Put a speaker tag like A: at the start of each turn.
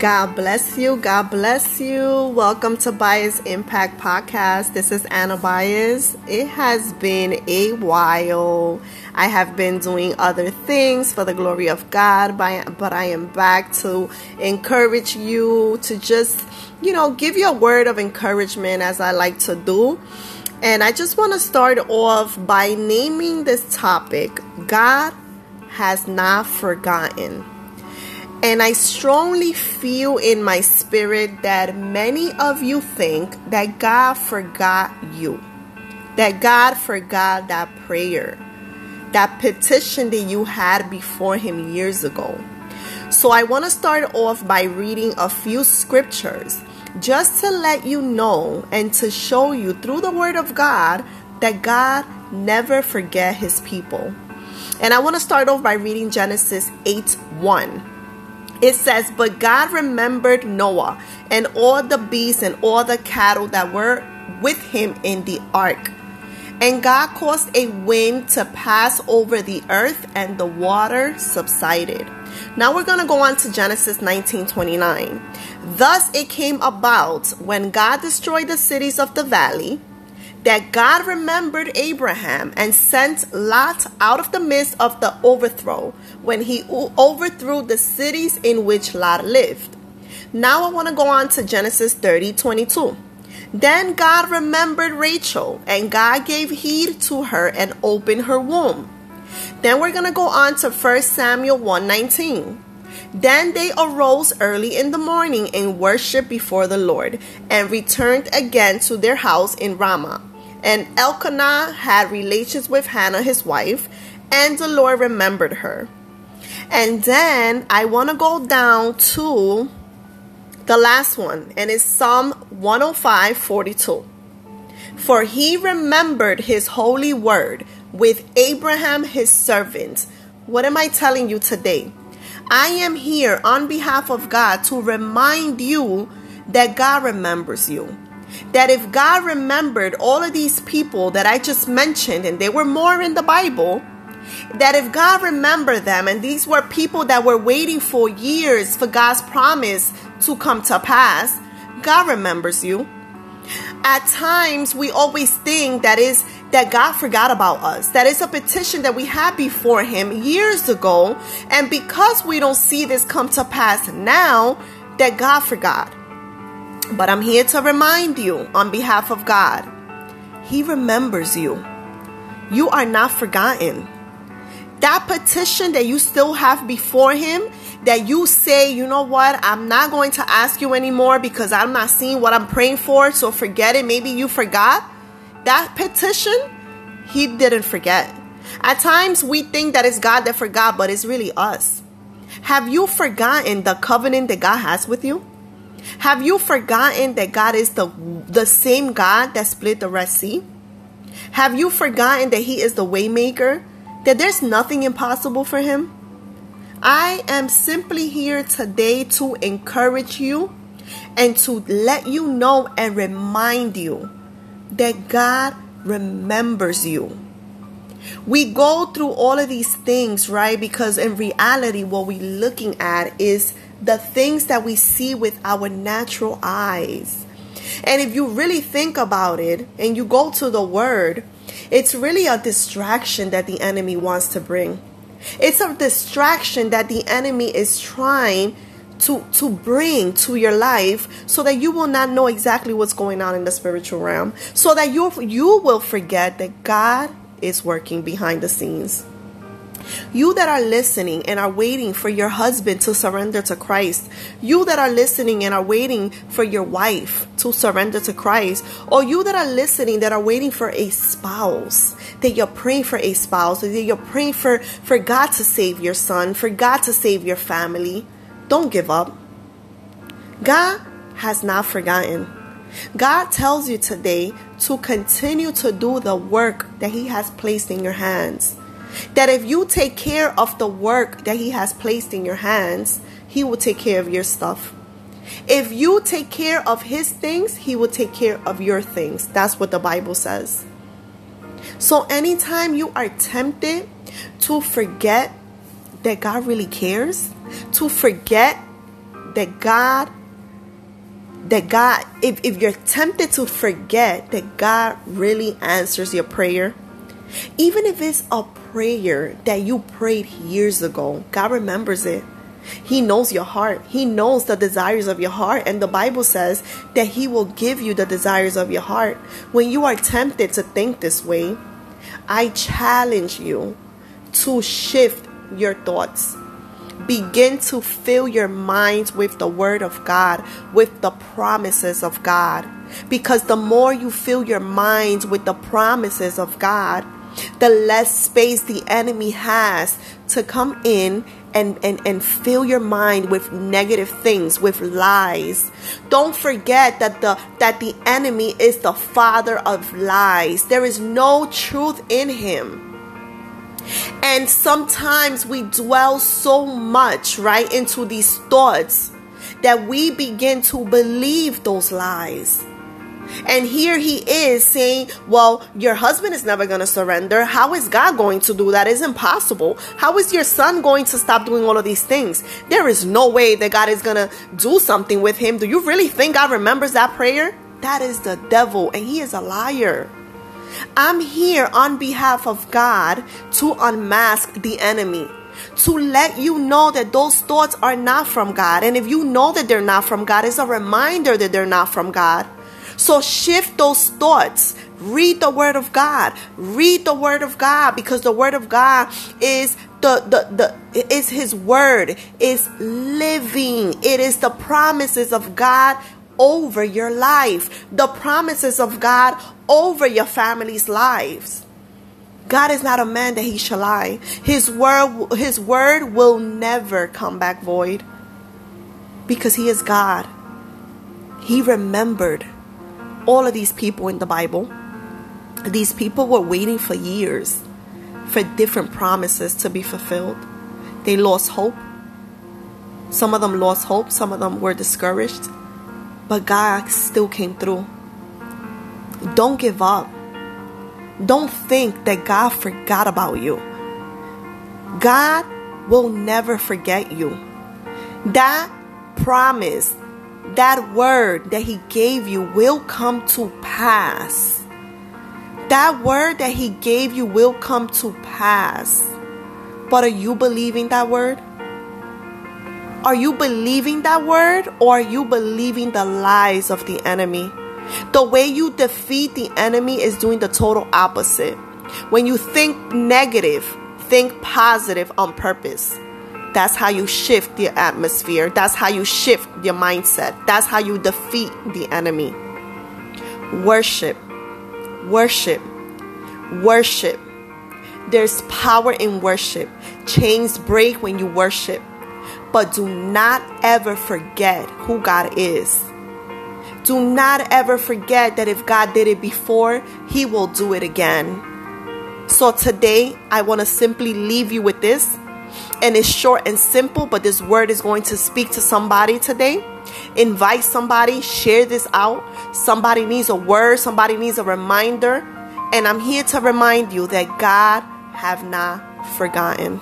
A: God bless you. God bless you. Welcome to Bias Impact Podcast. This is Anna Bias. It has been a while. I have been doing other things for the glory of God, but I am back to encourage you to just, you know, give you a word of encouragement as I like to do. And I just want to start off by naming this topic God has not forgotten. And I strongly feel in my spirit that many of you think that God forgot you, that God forgot that prayer, that petition that you had before Him years ago. So I want to start off by reading a few scriptures just to let you know and to show you through the Word of God that God never forget His people. And I want to start off by reading Genesis 8 1 it says, But God remembered Noah and all the beasts and all the cattle that were with him in the ark. And God caused a wind to pass over the earth, and the water subsided. Now we're going to go on to Genesis 19:29. Thus it came about when God destroyed the cities of the valley that God remembered Abraham and sent Lot out of the midst of the overthrow when he overthrew the cities in which Lot lived. Now I want to go on to Genesis 30 22. Then God remembered Rachel, and God gave heed to her and opened her womb. Then we're going to go on to 1 Samuel 119. Then they arose early in the morning and worshiped before the Lord, and returned again to their house in Ramah. And Elkanah had relations with Hannah, his wife, and the Lord remembered her. And then I want to go down to the last one, and it's Psalm 105 42. For he remembered his holy word with Abraham his servant. What am I telling you today? I am here on behalf of God to remind you that God remembers you that if God remembered all of these people that I just mentioned, and there were more in the Bible, that if God remembered them, and these were people that were waiting for years for God's promise to come to pass, God remembers you. At times, we always think that is that God forgot about us. That is a petition that we had before Him years ago, and because we don't see this come to pass now, that God forgot. But I'm here to remind you on behalf of God, He remembers you. You are not forgotten. That petition that you still have before Him, that you say, you know what, I'm not going to ask you anymore because I'm not seeing what I'm praying for, so forget it. Maybe you forgot. That petition, He didn't forget. At times we think that it's God that forgot, but it's really us. Have you forgotten the covenant that God has with you? Have you forgotten that God is the, the same God that split the Red Sea? Have you forgotten that He is the waymaker? That there's nothing impossible for Him? I am simply here today to encourage you and to let you know and remind you that God remembers you. We go through all of these things, right? Because in reality, what we're looking at is the things that we see with our natural eyes. And if you really think about it and you go to the word, it's really a distraction that the enemy wants to bring. It's a distraction that the enemy is trying to, to bring to your life so that you will not know exactly what's going on in the spiritual realm. So that you, you will forget that God is working behind the scenes. You that are listening and are waiting for your husband to surrender to Christ. You that are listening and are waiting for your wife to surrender to Christ. Or you that are listening that are waiting for a spouse. That you're praying for a spouse. That you're praying for, for God to save your son. For God to save your family. Don't give up. God has not forgotten. God tells you today to continue to do the work that He has placed in your hands. That if you take care of the work that He has placed in your hands, He will take care of your stuff. If you take care of His things, He will take care of your things. That's what the Bible says. So, anytime you are tempted to forget that God really cares, to forget that God that God if, if you're tempted to forget that God really answers your prayer, even if it's a prayer that you prayed years ago, God remembers it. He knows your heart. He knows the desires of your heart. And the Bible says that He will give you the desires of your heart. When you are tempted to think this way, I challenge you to shift your thoughts. Begin to fill your minds with the Word of God, with the promises of God. Because the more you fill your minds with the promises of God, the less space the enemy has to come in and, and, and fill your mind with negative things, with lies. Don't forget that the that the enemy is the father of lies. There is no truth in him. And sometimes we dwell so much right into these thoughts that we begin to believe those lies. And here he is saying, Well, your husband is never going to surrender. How is God going to do that? It's impossible. How is your son going to stop doing all of these things? There is no way that God is going to do something with him. Do you really think God remembers that prayer? That is the devil, and he is a liar. I'm here on behalf of God to unmask the enemy to let you know that those thoughts are not from God. And if you know that they're not from God, it's a reminder that they're not from God. So shift those thoughts. Read the word of God. Read the word of God because the word of God is the the the is his word is living. It is the promises of God over your life. The promises of God over your family's lives. God is not a man that he shall lie. His word his word will never come back void because he is God. He remembered all of these people in the Bible, these people were waiting for years for different promises to be fulfilled. They lost hope. Some of them lost hope, some of them were discouraged, but God still came through. Don't give up. Don't think that God forgot about you. God will never forget you. That promise that word that He gave you will come to pass. That word that He gave you will come to pass. But are you believing that word? Are you believing that word or are you believing the lies of the enemy? The way you defeat the enemy is doing the total opposite. When you think negative, think positive on purpose. That's how you shift the atmosphere. That's how you shift your mindset. That's how you defeat the enemy. Worship, worship, worship. There's power in worship. Chains break when you worship. But do not ever forget who God is. Do not ever forget that if God did it before, He will do it again. So today, I want to simply leave you with this and it's short and simple, but this word is going to speak to somebody today. Invite somebody, share this out. Somebody needs a word, somebody needs a reminder. And I'm here to remind you that God have not forgotten.